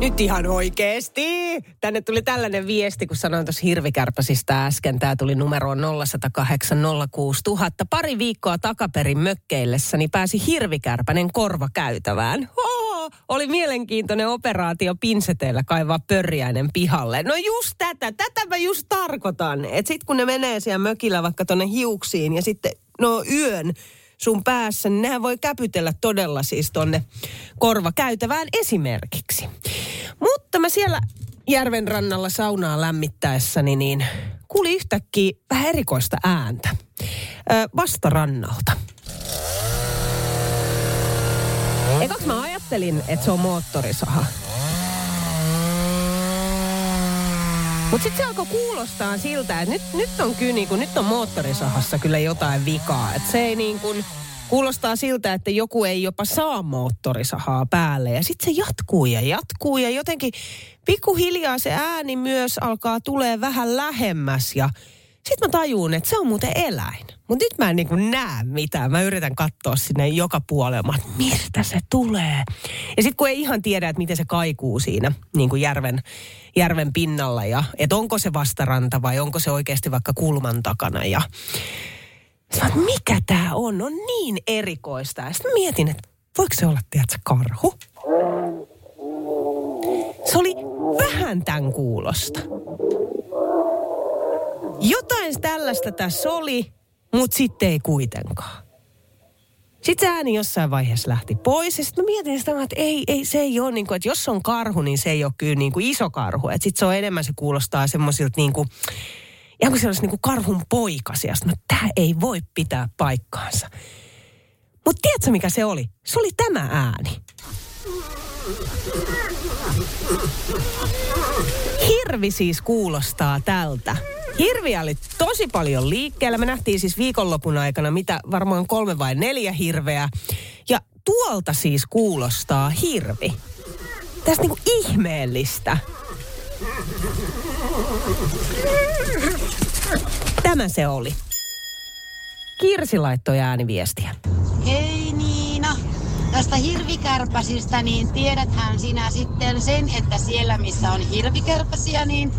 Nyt ihan oikeesti. Tänne tuli tällainen viesti, kun sanoin tuossa hirvikärpäsistä äsken. Tämä tuli numeroon 0108 06000. Pari viikkoa takaperin mökkeillessäni pääsi hirvikärpänen korva käytävään. Oho, oli mielenkiintoinen operaatio pinseteillä kaivaa pörjäinen pihalle. No just tätä, tätä mä just tarkoitan. Että sit kun ne menee siellä mökillä vaikka tonne hiuksiin ja sitten no yön sun päässä, niin nehän voi käpytellä todella siis tonne korvakäytävään esimerkiksi. Mutta mä siellä järven rannalla saunaa lämmittäessäni, niin kuuli yhtäkkiä vähän erikoista ääntä. Ö, vastarannalta. Ekaksi mä ajattelin, että se on moottorisaha. Mutta sitten se alkoi kuulostaa siltä, että nyt, nyt on kyllä niinku, nyt on moottorisahassa kyllä jotain vikaa. Että se ei niin kuin, kuulostaa siltä, että joku ei jopa saa moottorisahaa päälle. Ja sitten se jatkuu ja jatkuu ja jotenkin pikkuhiljaa se ääni myös alkaa tulee vähän lähemmäs. Ja sitten mä tajuun, että se on muuten eläin. Mutta nyt mä en niin näe mitään. Mä yritän katsoa sinne joka puolella, että mistä se tulee. Ja sitten kun ei ihan tiedä, että miten se kaikuu siinä niin kuin järven, järven pinnalla ja että onko se vastaranta vai onko se oikeasti vaikka kulman takana. Ja sitten mikä tämä on? On niin erikoista. Ja sitten mietin, että voiko se olla, tiedätkö, karhu? Se oli vähän tämän kuulosta. Jotain tällaista tässä oli, mutta sitten ei kuitenkaan. Sitten se ääni jossain vaiheessa lähti pois ja sitten mä mietin sitä, että ei, ei, se ei ole niin kuin, että jos on karhu, niin se ei ole kyllä niin kuin iso karhu. Että sitten se on enemmän, se kuulostaa semmoisilta niin kuin, ihan kuin se olisi niin kuin karhun poikasia. Sitten tämä ei voi pitää paikkaansa. Mutta tiedätkö mikä se oli? Se oli tämä ääni. Hirvi siis kuulostaa tältä. Hirviä oli tosi paljon liikkeellä. Me nähtiin siis viikonlopun aikana mitä varmaan kolme vai neljä hirveä. Ja tuolta siis kuulostaa hirvi. Tästä niinku ihmeellistä. Tämä se oli. Kirsi laittoi ääniviestiä. Hei Niina, tästä hirvikärpäsistä, niin tiedäthän sinä sitten sen, että siellä missä on hirvikärpäsiä, niin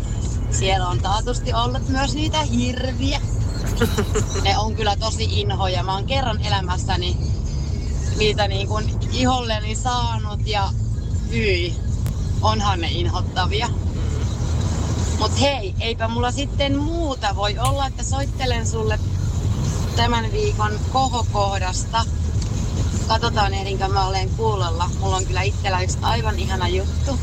siellä on taatusti ollut myös niitä hirviä. Ne on kyllä tosi inhoja. Mä oon kerran elämässäni niitä niin kuin iholleni saanut ja hyi, onhan ne inhottavia. Mut hei, eipä mulla sitten muuta. Voi olla, että soittelen sulle tämän viikon kohokohdasta. Katsotaan ehdinkö mä olen kuulolla. Mulla on kyllä itsellä yksi aivan ihana juttu.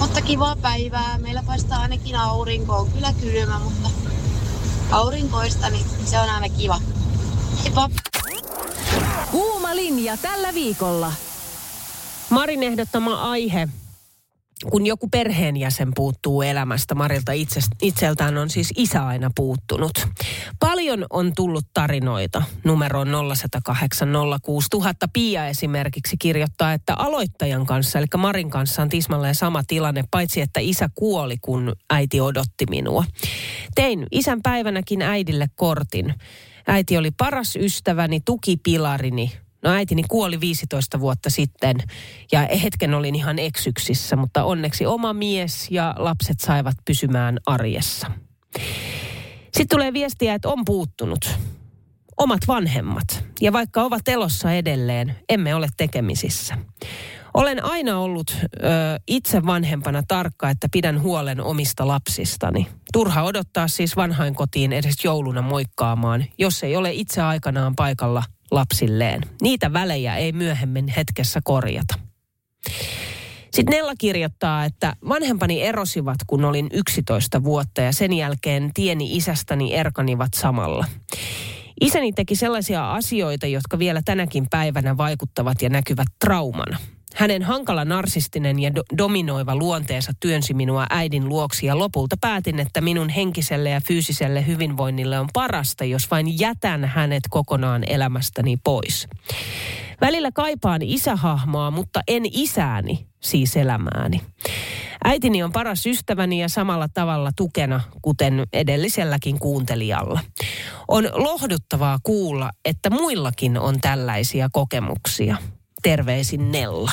Mutta kivaa päivää. Meillä paistaa ainakin aurinko. On kyllä kylmä, mutta aurinkoista, niin se on aina kiva. Heippa! Kuuma linja tällä viikolla. Marin ehdottama aihe, kun joku perheenjäsen puuttuu elämästä, Marilta itse, itseltään on siis isä aina puuttunut. Paljon on tullut tarinoita numeroon 0108 06000. Pia esimerkiksi kirjoittaa, että aloittajan kanssa, eli Marin kanssa on tismalleen sama tilanne, paitsi että isä kuoli, kun äiti odotti minua. Tein isän päivänäkin äidille kortin. Äiti oli paras ystäväni, tukipilarini, No äitini kuoli 15 vuotta sitten ja hetken olin ihan eksyksissä, mutta onneksi oma mies ja lapset saivat pysymään arjessa. Sitten tulee viestiä, että on puuttunut omat vanhemmat. Ja vaikka ovat elossa edelleen, emme ole tekemisissä. Olen aina ollut ö, itse vanhempana tarkka, että pidän huolen omista lapsistani. Turha odottaa siis vanhainkotiin edes jouluna moikkaamaan, jos ei ole itse aikanaan paikalla lapsilleen. Niitä välejä ei myöhemmin hetkessä korjata. Sitten Nella kirjoittaa, että vanhempani erosivat, kun olin 11 vuotta ja sen jälkeen tieni isästäni erkanivat samalla. Isäni teki sellaisia asioita, jotka vielä tänäkin päivänä vaikuttavat ja näkyvät traumana. Hänen hankala narsistinen ja do- dominoiva luonteensa työnsi minua äidin luoksi ja lopulta päätin, että minun henkiselle ja fyysiselle hyvinvoinnille on parasta, jos vain jätän hänet kokonaan elämästäni pois. Välillä kaipaan isähahmoa, mutta en isääni, siis elämääni. Äitini on paras ystäväni ja samalla tavalla tukena, kuten edelliselläkin kuuntelijalla. On lohduttavaa kuulla, että muillakin on tällaisia kokemuksia. Terveisin Nella.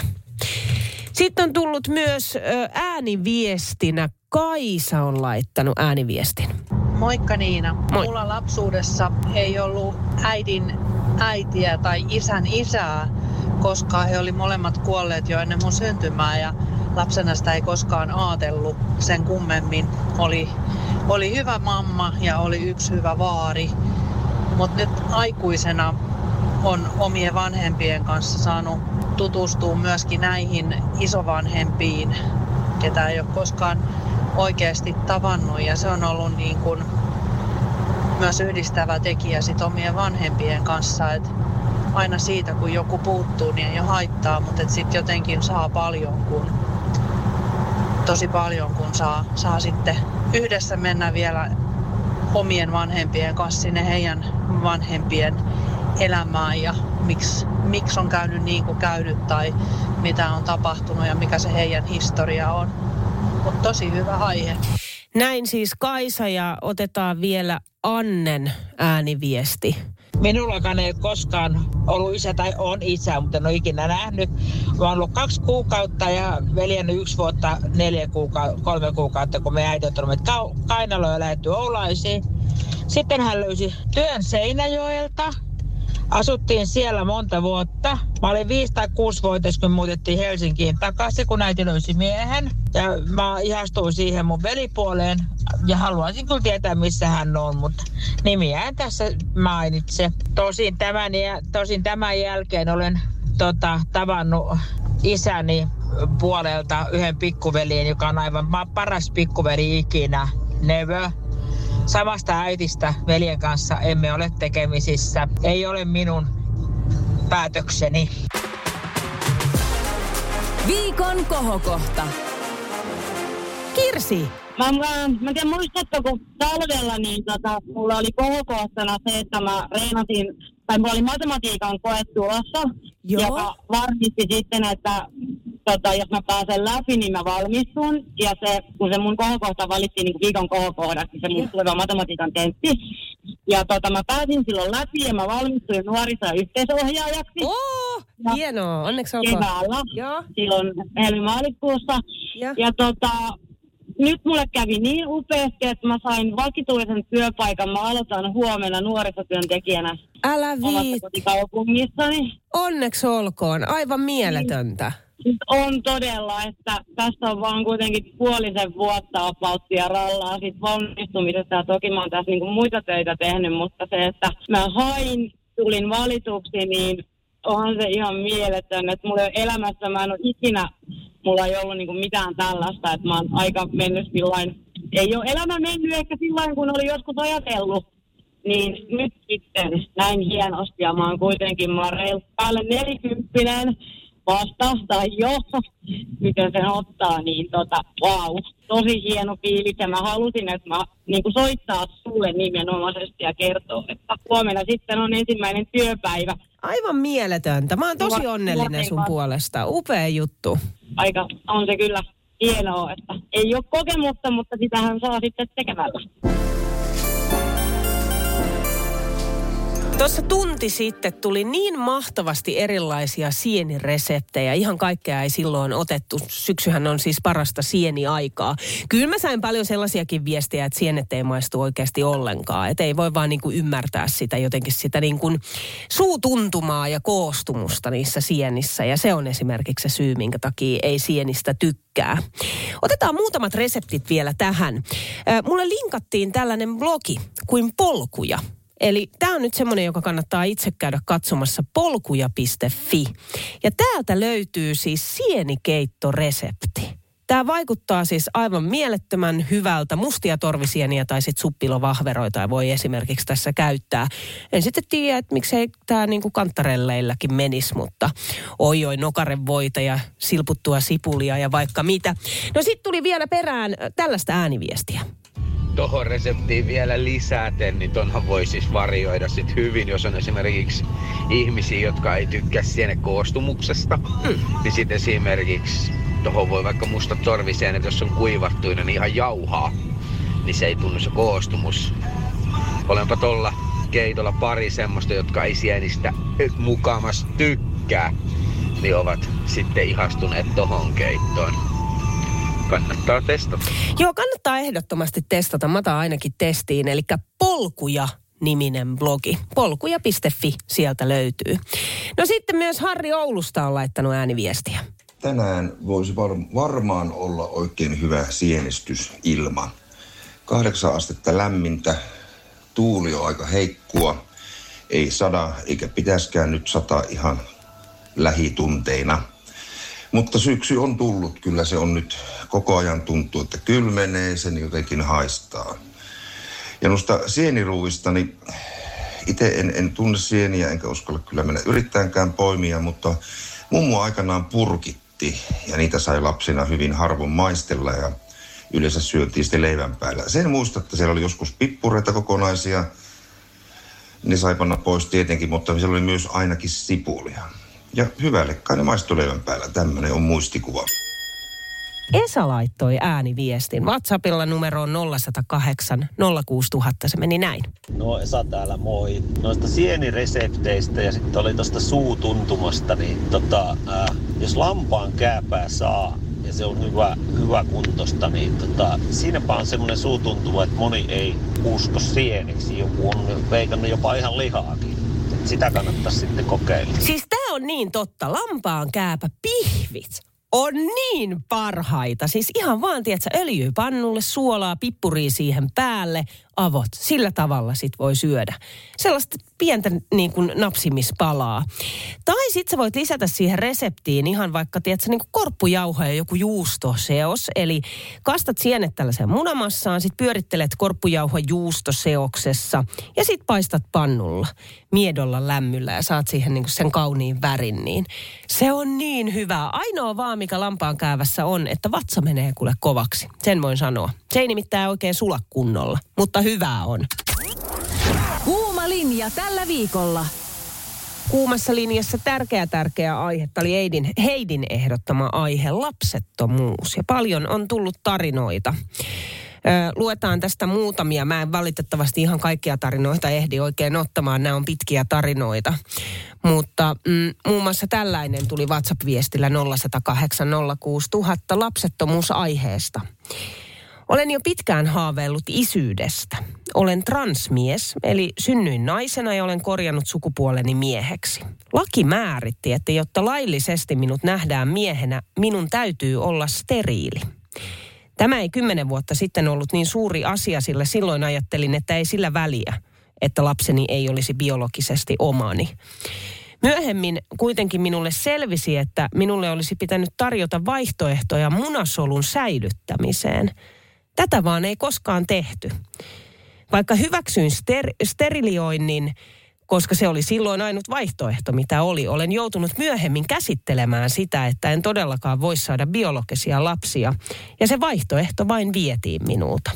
Sitten on tullut myös ääniviestinä. Kaisa on laittanut ääniviestin. Moikka Niina. Moi. Mulla lapsuudessa ei ollut äidin äitiä tai isän isää, koska he oli molemmat kuolleet jo ennen mun syntymää ja lapsena sitä ei koskaan ajatellut sen kummemmin. Oli, oli hyvä mamma ja oli yksi hyvä vaari. Mutta nyt aikuisena on omien vanhempien kanssa saanut tutustua myöskin näihin isovanhempiin, ketä ei ole koskaan oikeasti tavannut. Ja se on ollut niin kuin myös yhdistävä tekijä sit omien vanhempien kanssa. Et aina siitä, kun joku puuttuu, niin ei ole haittaa, mutta sitten jotenkin saa paljon, kun tosi paljon, kun saa, saa sitten yhdessä mennä vielä omien vanhempien kanssa sinne heidän vanhempien elämään ja miksi, miksi on käynyt niin kuin käynyt tai mitä on tapahtunut ja mikä se heidän historia on. Mutta tosi hyvä aihe. Näin siis Kaisa ja otetaan vielä Annen ääniviesti. Minullakaan ei ole koskaan ollut isä tai on isä, mutta en ole ikinä nähnyt. Mä ollut kaksi kuukautta ja veljeni yksi vuotta, neljä kuukautta, kolme kuukautta, kun me äiti on tullut Ka- kainaloon ja lähetty Oulaisiin. Sitten hän löysi työn Seinäjoelta. Asuttiin siellä monta vuotta. Mä olin 5 tai 6 vuotias, kun muutettiin Helsinkiin takaisin, kun äiti löysi miehen. Ja mä ihastuin siihen mun velipuoleen ja haluaisin kyllä tietää, missä hän on, mutta nimiä en tässä mainitse. Tosin tämän, tosin tämän jälkeen olen tota, tavannut isäni puolelta yhden pikkuveljen, joka on aivan paras pikkuveli ikinä, Nevö. Samasta äitistä veljen kanssa emme ole tekemisissä. Ei ole minun päätökseni. Viikon kohokohta. Kirsi, Mä, mä, mä en tiedä muistatko, kun talvella niin tota, mulla oli kohokohtana se, että mä reenasin, tai mulla oli matematiikan koe tulossa, Joo. joka varmisti sitten, että tota, jos mä pääsen läpi, niin mä valmistun. Ja se, kun se mun kohokohta valittiin niin viikon kohokohdaksi, se mun tuleva matematiikan tentti. Ja tota, mä pääsin silloin läpi ja mä valmistuin nuoriso- ja yhteisohjaajaksi Ja- hienoa, onneksi olkoon. keväällä, Joo, silloin helmi-maaliskuussa. ja. Ja tota, nyt mulle kävi niin upeasti, että mä sain vakituisen työpaikan. Mä aloitan huomenna nuorisotyöntekijänä Älä omassa viit. kotikaupungissani. Onneksi olkoon, aivan mieletöntä. Nyt on todella, että tässä on vaan kuitenkin puolisen vuotta apauttia rallaa siitä valmistumisesta. Ja toki mä oon tässä niinku muita töitä tehnyt, mutta se, että mä hain, tulin valituksi, niin onhan se ihan mieletön. Että mulla ei elämässä, mä en ole ikinä, mulla ei ollut niinku mitään tällaista, että mä oon aika mennyt sillain, ei ole elämä mennyt ehkä sillain, kun oli joskus ajatellut. Niin nyt sitten näin hienosti ja mä oon kuitenkin, mä oon reilu päälle nelikymppinen vasta tai jo, miten sen ottaa, niin tota, wow, tosi hieno fiilis ja mä halusin, että mä niin soittaa sulle nimenomaisesti ja kertoa, että huomenna sitten on ensimmäinen työpäivä. Aivan mieletöntä. Mä oon tosi onnellinen sun puolesta. Upea juttu. Aika on se kyllä hienoa, että ei ole kokemusta, mutta sitähän saa sitten tekemällä. Tuossa tunti sitten tuli niin mahtavasti erilaisia sienireseptejä. Ihan kaikkea ei silloin otettu. Syksyhän on siis parasta sieniaikaa. Kyllä mä sain paljon sellaisiakin viestejä, että sienet ei maistu oikeasti ollenkaan. Että ei voi vaan niin kuin ymmärtää sitä jotenkin sitä niin kuin suutuntumaa ja koostumusta niissä sienissä. Ja se on esimerkiksi se syy, minkä takia ei sienistä tykkää. Otetaan muutamat reseptit vielä tähän. Äh, Mulle linkattiin tällainen blogi kuin Polkuja. Eli tämä on nyt semmoinen, joka kannattaa itse käydä katsomassa polkuja.fi. Ja täältä löytyy siis sienikeittoresepti. Tämä vaikuttaa siis aivan mielettömän hyvältä. Mustia torvisieniä tai sitten suppilovahveroita voi esimerkiksi tässä käyttää. En sitten tiedä, että miksei tämä niinku kantarelleilläkin menisi, mutta oi oi nokarevoita ja silputtua sipulia ja vaikka mitä. No sitten tuli vielä perään tällaista ääniviestiä tuohon reseptiin vielä lisäten, niin tonhan voi siis varioida sit hyvin, jos on esimerkiksi ihmisiä, jotka ei tykkää sienen koostumuksesta. Mm. Niin sitten esimerkiksi tuohon voi vaikka musta torviseen, että jos on kuivattuina, niin ihan jauhaa. Niin se ei tunnu se koostumus. Olenpa tolla keitolla pari semmoista, jotka ei sienistä mukamas tykkää. Niin ovat sitten ihastuneet tohon keittoon kannattaa testata. Joo, kannattaa ehdottomasti testata. Mä otan ainakin testiin. Eli polkuja niminen blogi. Polkuja.fi sieltä löytyy. No sitten myös Harri Oulusta on laittanut ääniviestiä. Tänään voisi var- varmaan olla oikein hyvä sienestysilma. Kahdeksan astetta lämmintä, tuuli on aika heikkua, ei sada eikä pitäskään nyt sata ihan lähitunteina – mutta syksy on tullut, kyllä se on nyt koko ajan tuntuu, että kylmenee, sen jotenkin haistaa. Ja noista sieniruuista, niin itse en, en tunne sieniä, enkä uskalla kyllä mennä yrittäänkään poimia, mutta mummo aikanaan purkitti ja niitä sai lapsina hyvin harvoin maistella ja yleensä syötiin sitten leivän päällä. Sen muista, että siellä oli joskus pippureita kokonaisia, ne sai panna pois tietenkin, mutta siellä oli myös ainakin sipulia. Ja hyvälle kai ne maistoleivän päällä. Tämmöinen on muistikuva. Esa laittoi ääniviestin. WhatsAppilla numero on 0108 06000. Se meni näin. No Esa täällä moi. Noista sieniresepteistä ja sitten oli tuosta suutuntumasta, niin tota, ää, jos lampaan kääpää saa ja se on hyvä, hyvä kuntosta, niin tota, siinäpä on semmoinen suutuntuma, että moni ei usko sieneksi. Joku on veikannut jopa ihan lihaakin. Sitä kannattaa sitten kokeilla. Siis on niin totta. Lampaan kääpä pihvit on niin parhaita. Siis ihan vaan, tiedätkö, öljyä pannulle, suolaa, pippuria siihen päälle, avot. Sillä tavalla sit voi syödä. Sellaista pientä niin kuin napsimispalaa. Tai sit sä voit lisätä siihen reseptiin ihan vaikka, tiedätkö, niin kuin korppujauhoja ja joku juustoseos. Eli kastat sienet tällaiseen munamassaan, sit pyörittelet korppujauho juustoseoksessa ja sit paistat pannulla miedolla lämmyllä ja saat siihen niin kuin sen kauniin värin. Niin se on niin hyvä. Ainoa vaan, mikä lampaan käyvässä on, että vatsa menee kuule kovaksi. Sen voin sanoa. Se ei nimittäin oikein sula kunnolla, mutta hyvää on. Kuuma linja tällä viikolla. Kuumassa linjassa tärkeä tärkeä aihe. Tämä oli Heidin, Heidin ehdottama aihe, lapsettomuus. Ja paljon on tullut tarinoita. luetaan tästä muutamia. Mä en valitettavasti ihan kaikkia tarinoita ehdi oikein ottamaan. Nämä on pitkiä tarinoita. Mutta mm, muun muassa tällainen tuli WhatsApp-viestillä 0108 06000 lapsettomuusaiheesta. Olen jo pitkään haaveillut isyydestä. Olen transmies, eli synnyin naisena ja olen korjannut sukupuoleni mieheksi. Laki määritti, että jotta laillisesti minut nähdään miehenä, minun täytyy olla steriili. Tämä ei kymmenen vuotta sitten ollut niin suuri asia, sillä silloin ajattelin, että ei sillä väliä, että lapseni ei olisi biologisesti omani. Myöhemmin kuitenkin minulle selvisi, että minulle olisi pitänyt tarjota vaihtoehtoja munasolun säilyttämiseen – Tätä vaan ei koskaan tehty. Vaikka hyväksyin ster- sterilioinnin, koska se oli silloin ainut vaihtoehto, mitä oli. Olen joutunut myöhemmin käsittelemään sitä, että en todellakaan voi saada biologisia lapsia. Ja se vaihtoehto vain vietiin minulta.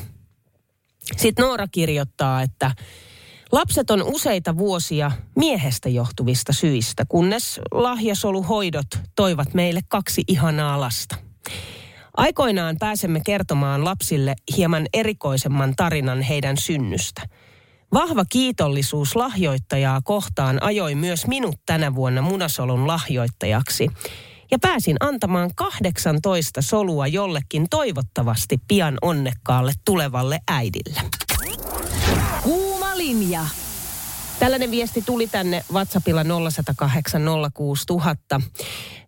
Sitten Noora kirjoittaa, että lapset on useita vuosia miehestä johtuvista syistä, kunnes lahjasoluhoidot toivat meille kaksi ihanaa lasta. Aikoinaan pääsemme kertomaan lapsille hieman erikoisemman tarinan heidän synnystä. Vahva kiitollisuus lahjoittajaa kohtaan ajoi myös minut tänä vuonna munasolun lahjoittajaksi. Ja pääsin antamaan 18 solua jollekin toivottavasti pian onnekkaalle tulevalle äidille. Kuuma linja. Tällainen viesti tuli tänne WhatsAppilla 0108 06000.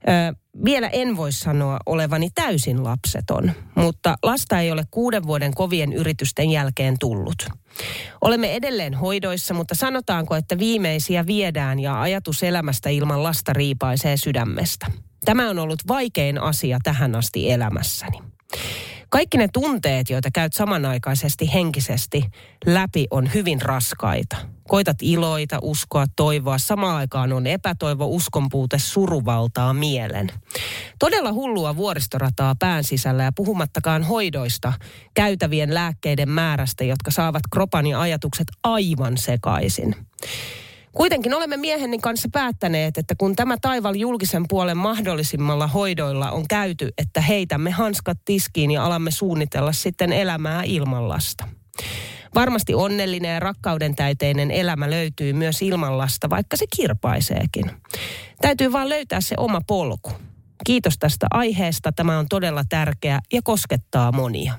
Ö, vielä en voi sanoa olevani täysin lapseton, mutta lasta ei ole kuuden vuoden kovien yritysten jälkeen tullut. Olemme edelleen hoidoissa, mutta sanotaanko, että viimeisiä viedään ja ajatus elämästä ilman lasta riipaisee sydämestä. Tämä on ollut vaikein asia tähän asti elämässäni. Kaikki ne tunteet, joita käyt samanaikaisesti henkisesti läpi, on hyvin raskaita. Koitat iloita, uskoa, toivoa. Samaan aikaan on epätoivo, uskonpuute, suruvaltaa mielen. Todella hullua vuoristorataa pään sisällä ja puhumattakaan hoidoista, käytävien lääkkeiden määrästä, jotka saavat kropan ja ajatukset aivan sekaisin. Kuitenkin olemme mieheni kanssa päättäneet, että kun tämä taival julkisen puolen mahdollisimmalla hoidoilla on käyty, että heitämme hanskat tiskiin ja alamme suunnitella sitten elämää ilman lasta. Varmasti onnellinen ja rakkauden täyteinen elämä löytyy myös ilman lasta, vaikka se kirpaiseekin. Täytyy vaan löytää se oma polku. Kiitos tästä aiheesta. Tämä on todella tärkeä ja koskettaa monia.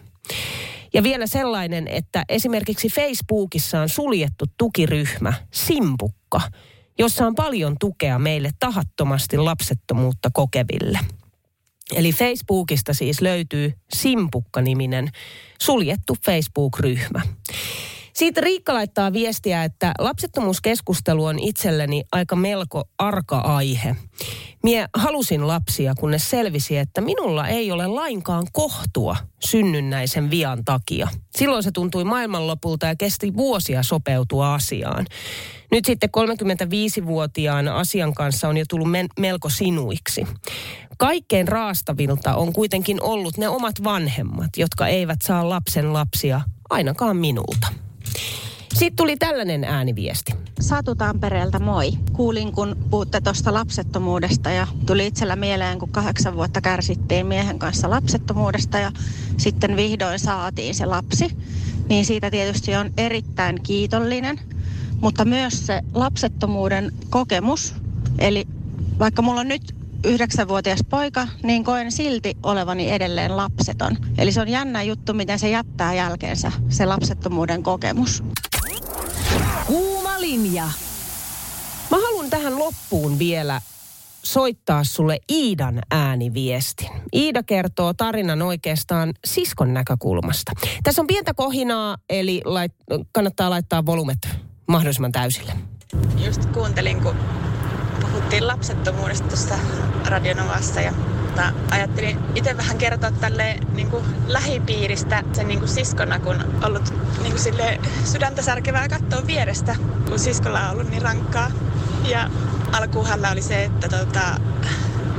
Ja vielä sellainen, että esimerkiksi Facebookissa on suljettu tukiryhmä Simpukka, jossa on paljon tukea meille tahattomasti lapsettomuutta kokeville. Eli Facebookista siis löytyy Simpukka-niminen suljettu Facebook-ryhmä. Siitä Riikka laittaa viestiä, että lapsettomuuskeskustelu on itselleni aika melko arka aihe. Mie halusin lapsia, kunnes selvisi, että minulla ei ole lainkaan kohtua synnynnäisen vian takia. Silloin se tuntui maailmanlopulta ja kesti vuosia sopeutua asiaan. Nyt sitten 35-vuotiaan asian kanssa on jo tullut men- melko sinuiksi. Kaikkein raastavilta on kuitenkin ollut ne omat vanhemmat, jotka eivät saa lapsen lapsia ainakaan minulta. Sitten tuli tällainen ääniviesti. Satu Tampereelta moi. Kuulin, kun puhutte tuosta lapsettomuudesta ja tuli itsellä mieleen, kun kahdeksan vuotta kärsittiin miehen kanssa lapsettomuudesta ja sitten vihdoin saatiin se lapsi. Niin siitä tietysti on erittäin kiitollinen, mutta myös se lapsettomuuden kokemus. Eli vaikka mulla on nyt yhdeksänvuotias poika, niin koen silti olevani edelleen lapseton. Eli se on jännä juttu, miten se jättää jälkeensä, se lapsettomuuden kokemus. Kuuma linja. Mä haluan tähän loppuun vielä soittaa sulle Iidan ääniviestin. Iida kertoo tarinan oikeastaan siskon näkökulmasta. Tässä on pientä kohinaa, eli lait, kannattaa laittaa volumet mahdollisimman täysille. Just kuuntelin, kun puhuttiin lapsettomuudesta tuossa Radionovassa ja mutta ajattelin itse vähän kertoa tälle niin kuin lähipiiristä sen niin kuin siskona, kun ollut niin kuin sille sydäntä särkevää katsoa vierestä, kun siskolla on ollut niin rankkaa. Ja alkuun oli se, että tota,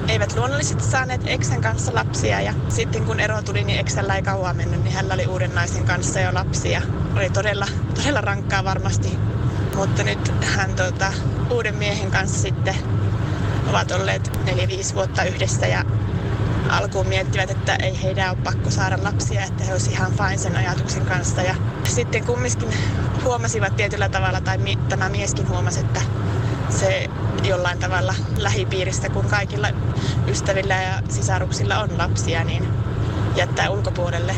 eivät luonnollisesti saaneet Eksän kanssa lapsia ja sitten kun ero tuli, niin Eksällä ei kauan mennyt, niin hän oli uuden naisen kanssa jo lapsia. Oli todella, todella rankkaa varmasti, mutta nyt hän tota, uuden miehen kanssa sitten ovat olleet 4-5 vuotta yhdessä ja alkuun miettivät, että ei heidän ole pakko saada lapsia, että he olisivat ihan fine sen ajatuksen kanssa. Ja sitten kumminkin huomasivat tietyllä tavalla, tai mi- tämä mieskin huomasi, että se jollain tavalla lähipiiristä, kun kaikilla ystävillä ja sisaruksilla on lapsia, niin jättää ulkopuolelle.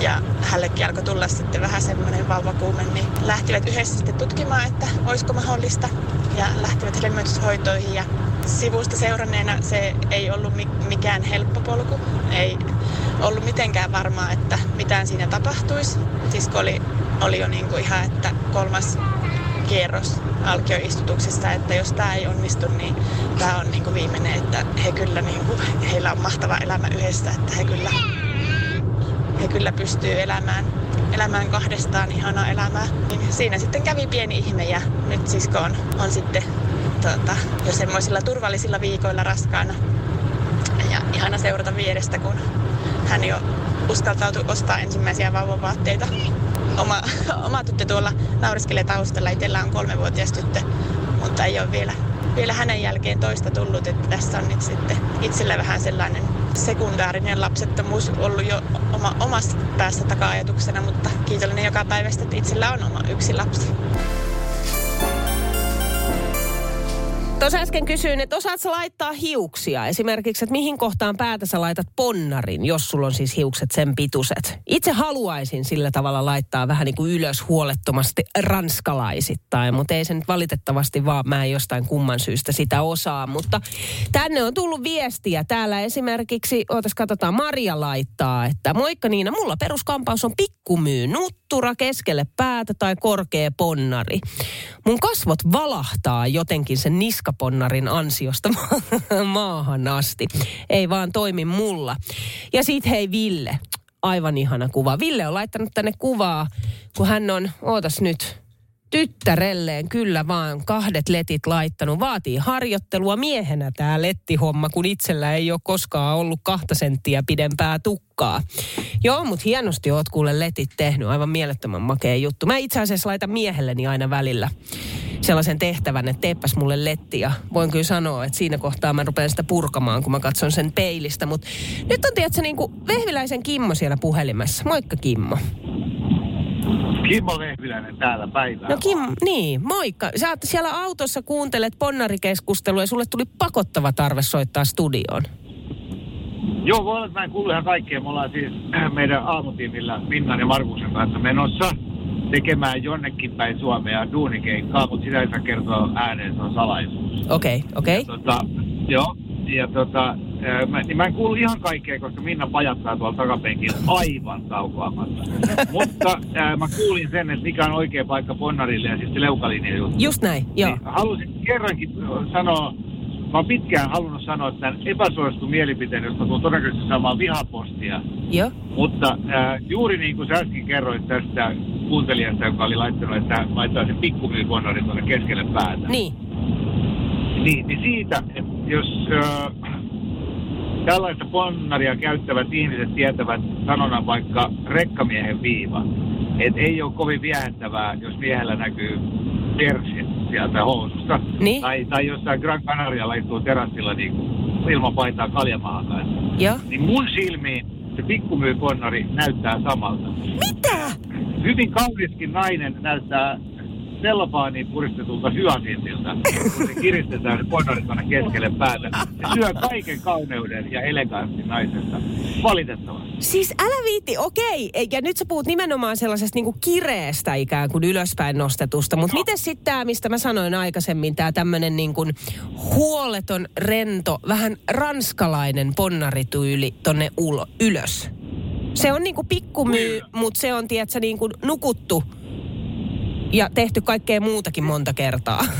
Ja hänellekin alkoi tulla sitten vähän semmoinen vauvakuume, niin lähtivät yhdessä sitten tutkimaan, että olisiko mahdollista. Ja lähtivät hedelmöityshoitoihin ja sivusta seuranneena se ei ollut mikään helppo polku. Ei ollut mitenkään varmaa, että mitään siinä tapahtuisi. Sisko oli, oli jo niin kuin ihan, että kolmas kierros alkioistutuksesta, että jos tämä ei onnistu, niin tämä on niin kuin viimeinen, että he kyllä niin kuin, heillä on mahtava elämä yhdessä, että he kyllä, he kyllä pystyy elämään, elämään kahdestaan ihanaa elämää. Niin siinä sitten kävi pieni ihme ja nyt sisko on, on sitten tuota, jo semmoisilla turvallisilla viikoilla raskaana. Ja ihana seurata vierestä, kun hän jo uskaltautui ostaa ensimmäisiä vauvavaatteita. Oma, oma tyttö tuolla nauriskelee taustalla. Itsellä on kolmevuotias tyttö, mutta ei ole vielä, vielä hänen jälkeen toista tullut. Että tässä on nyt sitten itsellä vähän sellainen sekundaarinen lapsettomuus ollut jo oma, omassa päässä taka-ajatuksena, mutta kiitollinen joka päivästä, että itsellä on oma yksi lapsi. Tuossa äsken kysyin, että osaatko laittaa hiuksia? Esimerkiksi, että mihin kohtaan päätä sä laitat ponnarin, jos sulla on siis hiukset sen pituiset. Itse haluaisin sillä tavalla laittaa vähän niin kuin ylös huolettomasti ranskalaisittain, mutta ei se nyt valitettavasti vaan, mä en jostain kumman syystä sitä osaa. Mutta tänne on tullut viestiä. Täällä esimerkiksi, ootas katsotaan, Maria laittaa, että moikka Niina, mulla peruskampaus on pikkumyy, nuttura keskelle päätä tai korkea ponnari. Mun kasvot valahtaa jotenkin sen niska niskaponnarin ansiosta maahan asti. Ei vaan toimi mulla. Ja sit hei Ville, aivan ihana kuva. Ville on laittanut tänne kuvaa, kun hän on, ootas nyt, tyttärelleen kyllä vaan kahdet letit laittanut. Vaatii harjoittelua miehenä tämä lettihomma, kun itsellä ei ole koskaan ollut kahta senttiä pidempää tukkaa. Joo, mutta hienosti oot kuule letit tehnyt. Aivan mielettömän makea juttu. Mä itse asiassa laitan miehelleni aina välillä sellaisen tehtävän, että teepäs mulle letti. Ja voin kyllä sanoa, että siinä kohtaa mä rupean sitä purkamaan, kun mä katson sen peilistä. Mutta nyt on tietysti niin kuin Vehviläisen Kimmo siellä puhelimessa. Moikka Kimmo. Kimmo Vehviläinen täällä päivää. No Kim, niin, moikka. Sä oot siellä autossa kuuntelet ponnarikeskustelua ja sulle tuli pakottava tarve soittaa studioon. Joo, voi olla, että mä en kuulu ihan kaikkea. Me ollaan siis meidän aamutiimillä Minnan ja Markuksen kanssa menossa tekemään jonnekin päin Suomea duunikeikkaa, mutta sitä ei saa kertoa ääneen, se on salaisuus. Okei, okay, okei. Okay. Tota, joo, ja tota, mä, niin mä en kuulu ihan kaikkea, koska Minna pajattaa tuolla takapenkin aivan taukoamatta. Mutta ää, mä kuulin sen, että mikä on oikea paikka Ponnarille ja siis se leukalinja juttu. Just näin, joo. Niin halusin kerrankin sanoa, mä oon pitkään halunnut sanoa tämän epäsuosittu mielipiteen, josta tulen todennäköisesti saamaan vihapostia. Joo. Mutta ää, juuri niin kuin sä äsken kerroit tästä kuuntelijasta, joka oli laittanut, että laittaa sen pikkumyyponnari tuonne keskelle päätä. Niin. Niin, niin siitä, että jos äh, tällaista ponnaria käyttävät ihmiset tietävät sanonan vaikka rekkamiehen viiva, että ei ole kovin viehättävää, jos miehellä näkyy persi sieltä housusta. Niin. Tai, tai jossain Gran Canaria laittuu terassilla niin ilman paitaa kaljamahan kanssa. Joo. Niin mun silmiin se pikkumyyponnari näyttää samalta. Mitä? Hyvin kauniskin nainen näyttää sellofaaniin puristetulta hyasintilta, kun se kiristetään tuonne keskelle päätä. Se syö kaiken kauneuden ja eleganssin naisesta. Valitettavasti. Siis älä viitti, okei. Ja nyt sä puhut nimenomaan sellaisesta niinku kireestä ikään kuin ylöspäin nostetusta. Mutta no. miten sitten tämä, mistä mä sanoin aikaisemmin, tämä tämmöinen niinku huoleton, rento, vähän ranskalainen ponnarityyli tonne ulo, ylös? Se on niinku pikkumyy, mutta se on, tiedätkö, niinku nukuttu ja tehty kaikkea muutakin monta kertaa.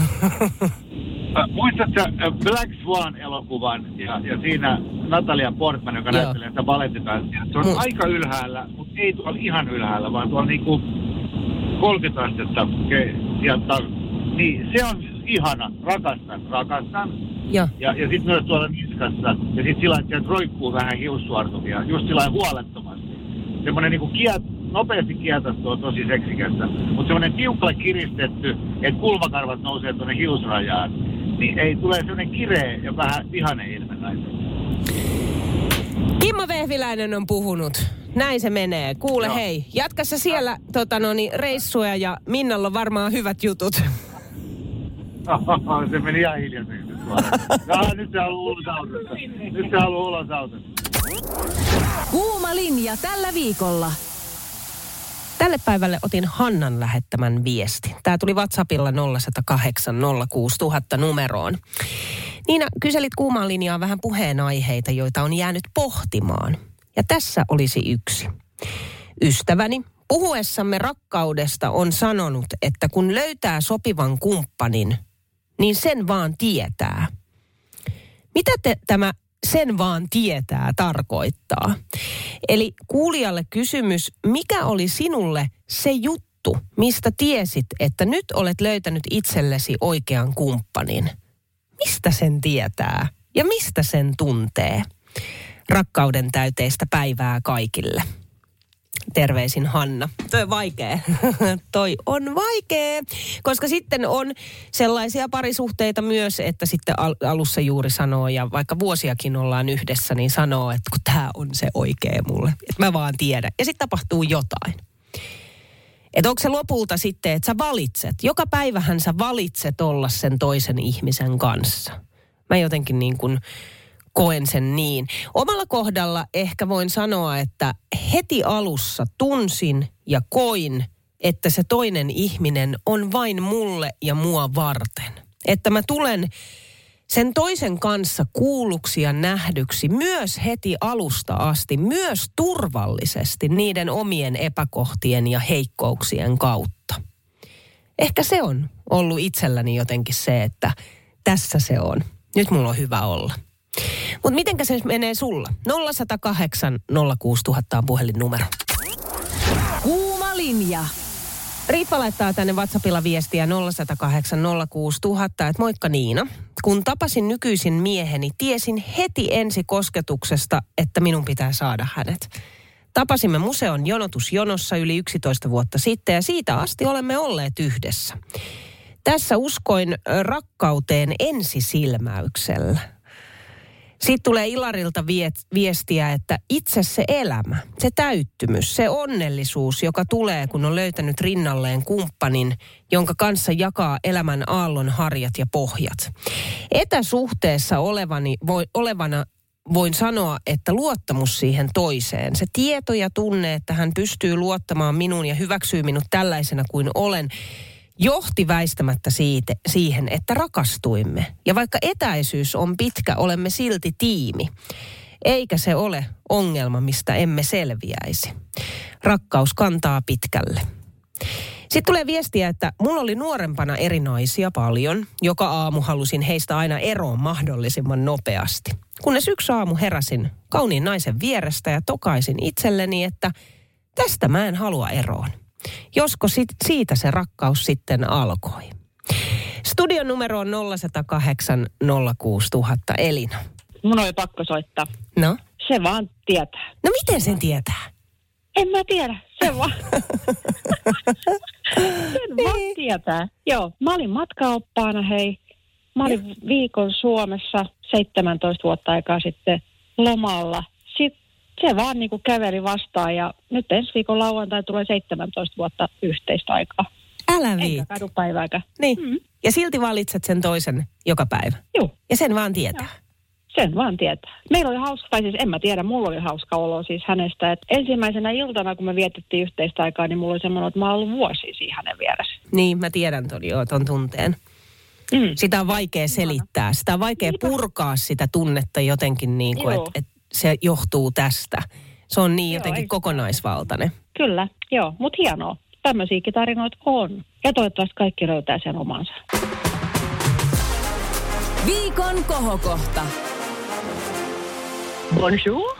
Äh, muistatko äh, Black Swan-elokuvan ja, ja siinä Natalia Portman, joka Joo. näyttelee sitä balettitanssia. Se on Mm. aika ylhäällä, mutta ei tuolla ihan ylhäällä, vaan tuolla niinku 30 astetta sieltä. Niin, se on ihana. Rakastan, rakastan. Joo. Ja, ja sitten myös tuolla niskassa. Ja sitten sillä että roikkuu vähän hiussuartumia. Just sillä huolettomasti. Semmoinen niinku kiet, nopeasti kietattu on tosi seksikästä. Mutta semmoinen tiukalle kiristetty, että kulmakarvat nousee tuonne hiusrajaan. Niin ei tule semmoinen kireä ja vähän vihainen ilme. Kimmo Vehviläinen on puhunut. Näin se menee. Kuule Joo. hei, jatka sä siellä tota, no, niin, reissuja ja Minnalla on varmaan hyvät jutut. se meni ihan hiljaiseksi. Ah, nyt se haluaa ulos autosta. Nyt se haluaa ulos autosta. Kuuma linja tällä viikolla. Tälle päivälle otin Hannan lähettämän viesti. Tämä tuli WhatsAppilla 0108 06000 numeroon. Niina, kyselit kuumaan linjaa vähän puheenaiheita, joita on jäänyt pohtimaan. Ja tässä olisi yksi. Ystäväni puhuessamme rakkaudesta on sanonut, että kun löytää sopivan kumppanin, niin sen vaan tietää. Mitä te, tämä sen vaan tietää tarkoittaa? Eli kuulijalle kysymys, mikä oli sinulle se juttu, mistä tiesit, että nyt olet löytänyt itsellesi oikean kumppanin? Mistä sen tietää ja mistä sen tuntee? Rakkauden täyteistä päivää kaikille. Terveisin Hanna. Toi on vaikea. Toi on vaikea. Koska sitten on sellaisia parisuhteita myös, että sitten al- alussa juuri sanoo, ja vaikka vuosiakin ollaan yhdessä, niin sanoo, että kun tämä on se oikea mulle. Että mä vaan tiedän. Ja sitten tapahtuu jotain. Että onko se lopulta sitten, että sä valitset. Joka päivähän sä valitset olla sen toisen ihmisen kanssa. Mä jotenkin niin kuin koen sen niin. Omalla kohdalla ehkä voin sanoa, että heti alussa tunsin ja koin, että se toinen ihminen on vain mulle ja mua varten. Että mä tulen sen toisen kanssa kuulluksi ja nähdyksi myös heti alusta asti, myös turvallisesti niiden omien epäkohtien ja heikkouksien kautta. Ehkä se on ollut itselläni jotenkin se, että tässä se on. Nyt mulla on hyvä olla. Mutta mitenkä se menee sulla? 0108 06000 on puhelinnumero. Kuuma linja. Riippa laittaa tänne WhatsAppilla viestiä 0108 06000, että moikka Niina. Kun tapasin nykyisin mieheni, tiesin heti ensi kosketuksesta, että minun pitää saada hänet. Tapasimme museon jonotusjonossa yli 11 vuotta sitten ja siitä asti olemme olleet yhdessä. Tässä uskoin rakkauteen ensisilmäyksellä. Sitten tulee Ilarilta viestiä, että itse se elämä, se täyttymys, se onnellisuus, joka tulee, kun on löytänyt rinnalleen kumppanin, jonka kanssa jakaa elämän aallon harjat ja pohjat. Etäsuhteessa olevani, voi, olevana voin sanoa, että luottamus siihen toiseen, se tieto ja tunne, että hän pystyy luottamaan minuun ja hyväksyy minut tällaisena kuin olen, johti väistämättä siitä, siihen, että rakastuimme. Ja vaikka etäisyys on pitkä, olemme silti tiimi. Eikä se ole ongelma, mistä emme selviäisi. Rakkaus kantaa pitkälle. Sitten tulee viestiä, että mulla oli nuorempana eri naisia paljon. Joka aamu halusin heistä aina eroon mahdollisimman nopeasti. Kunnes yksi aamu heräsin kauniin naisen vierestä ja tokaisin itselleni, että tästä mä en halua eroon. Josko sit, siitä se rakkaus sitten alkoi. Studion numero on 0108 06000 Elina. Mun oli pakko soittaa. No? Se vaan tietää. No miten sen tietää? En mä tiedä, se vaan. sen vaan tietää. Joo, mä olin matkaoppaana, hei. Mä olin viikon Suomessa 17 vuotta aikaa sitten lomalla. Se vaan niinku käveli vastaan ja nyt ensi viikon lauantai tulee 17 vuotta yhteistä aikaa. Älä Enkä kadu päivääkään. Niin. Mm. Ja silti valitset sen toisen joka päivä. Joo. Ja sen vaan tietää. Sen vaan tietää. Meillä oli hauska, tai siis en mä tiedä, mulla oli hauska olo siis hänestä. Et ensimmäisenä iltana, kun me vietettiin yhteistä aikaa, niin mulla oli semmoinen, että mä oon ollut vuosia siinä hänen vieressä. Niin, mä tiedän ton, joo, ton tunteen. Mm. Sitä on vaikea selittää. Sitä on vaikea purkaa sitä tunnetta jotenkin niin kuin, että et se johtuu tästä. Se on niin Joo, jotenkin ei- kokonaisvaltainen. Kyllä, joo, mutta hienoa. Tämmöisiäkin tarinoita on. Ja toivottavasti kaikki löytää sen omansa. Viikon kohokohta. Bonjour.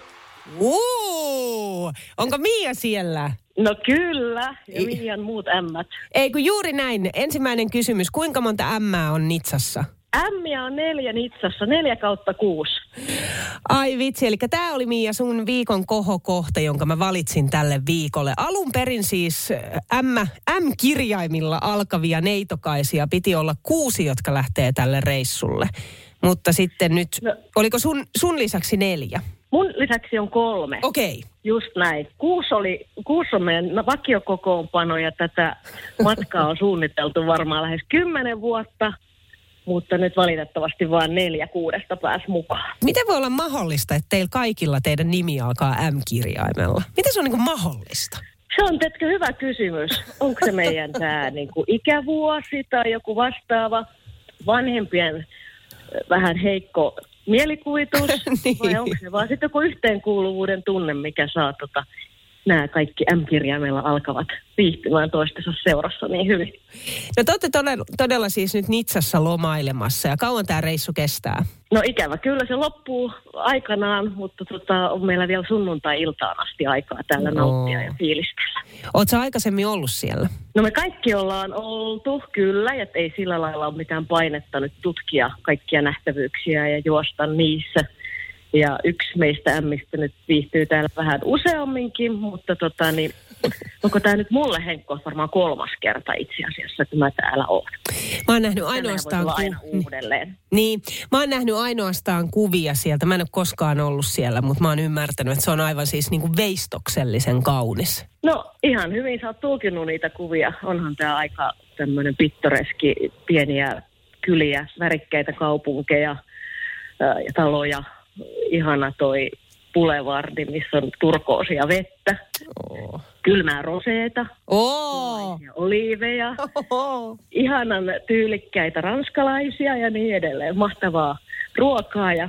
Uu, onko Mia siellä? No kyllä, ja Miian muut ämmät. Ei kun juuri näin. Ensimmäinen kysymys. Kuinka monta ämmää on Nitsassa? Ämmiä on neljä Nitsassa, neljä kautta kuusi. Ai vitsi, eli tämä oli Mia sun viikon kohokohta, jonka mä valitsin tälle viikolle. Alun perin siis äh, M, M-kirjaimilla alkavia neitokaisia piti olla kuusi, jotka lähtee tälle reissulle. Mutta sitten nyt, no. oliko sun, sun lisäksi neljä? Mun lisäksi on kolme. Okei. Okay. Just näin. Kuusi, oli, kuusi on meidän vakiokokoonpano ja tätä matkaa on suunniteltu varmaan lähes kymmenen vuotta, mutta nyt valitettavasti vain neljä kuudesta pääsi mukaan. Miten voi olla mahdollista, että teillä kaikilla teidän nimi alkaa M-kirjaimella? Miten se on niin kuin mahdollista? Se on teetkö hyvä kysymys. Onko se meidän tämä niinku ikävuosi tai joku vastaava vanhempien äh, vähän heikko mielikuvitus? niin. Vai onko se vaan sitten joku yhteenkuuluvuuden tunne, mikä saa tota, nämä kaikki M-kirjaimella alkavat viihtymään toistensa seurassa niin hyvin? No te olette todella, todella siis nyt Nitsassa lomailemassa ja kauan tämä reissu kestää? No ikävä kyllä se loppuu aikanaan, mutta tota, on meillä vielä sunnuntai-iltaan asti aikaa täällä No. nauttia ja fiilistellä. Oletko aikaisemmin ollut siellä? No me kaikki ollaan oltu, kyllä, että ei sillä lailla ole mitään painetta nyt tutkia kaikkia nähtävyyksiä ja juosta niissä. Ja yksi meistä ämmistä nyt viihtyy täällä vähän useamminkin, mutta tota niin, onko tämä nyt mulle Henkko varmaan kolmas kerta itse asiassa, että mä täällä olen. Mä oon nähnyt ainoastaan... tulla aina ku- uudelleen. Niin, mä oon nähnyt ainoastaan kuvia sieltä. Mä en ole koskaan ollut siellä, mutta mä oon ymmärtänyt, että se on aivan siis niin kuin veistoksellisen kaunis. No ihan hyvin sä oot tulkinnut niitä kuvia. Onhan tämä aika tämmöinen pittoreski, pieniä kyliä, värikkäitä kaupunkeja ja taloja. Ihana toi Boulevard, missä on turkoosia vettä. Oh. Kylmää roseeta. Oh. Ja oliiveja. Oh. Ihanan tyylikkäitä ranskalaisia ja niin edelleen. Mahtavaa ruokaa ja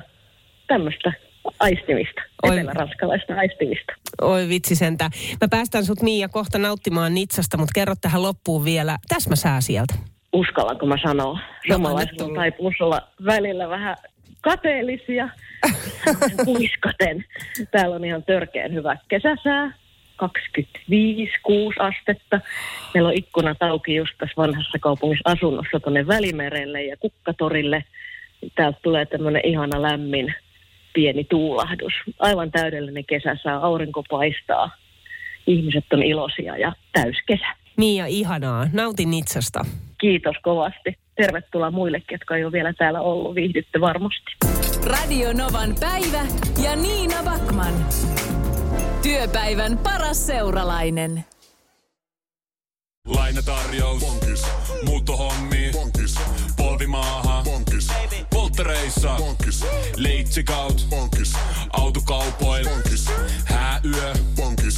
tämmöistä aistimista. Oi. Etelä-ranskalaista aistimista. Oi vitsi sentä. Mä päästän sut Miia kohta nauttimaan Nitsasta, mutta kerro tähän loppuun vielä täsmäsää sieltä. uskallanko mä sanoa. No, on taipumus olla välillä vähän kateellisia. Puiskaten. Täällä on ihan törkeän hyvä kesäsää. 25-6 astetta. Meillä on ikkunat auki just tässä vanhassa kaupungissa asunnossa tuonne Välimerelle ja Kukkatorille. Täältä tulee tämmöinen ihana lämmin pieni tuulahdus. Aivan täydellinen kesäsää, aurinko paistaa. Ihmiset on iloisia ja täyskesä. Niin ja ihanaa. Nautin itsestä. Kiitos kovasti. Tervetuloa muillekin, jotka ei ole vielä täällä ollut. Viihdytte varmasti. Radio Novan päivä ja Niina Backman. Työpäivän paras seuralainen. Lainatarjous. Bonkis. Muuttohommi. Bonkis. Polvimaaha. Bonkis. Polttereissa. Bonkis. Leitsikaut. Bonkis. Autokaupoil. Bonkis. Hääyö. Bonkis.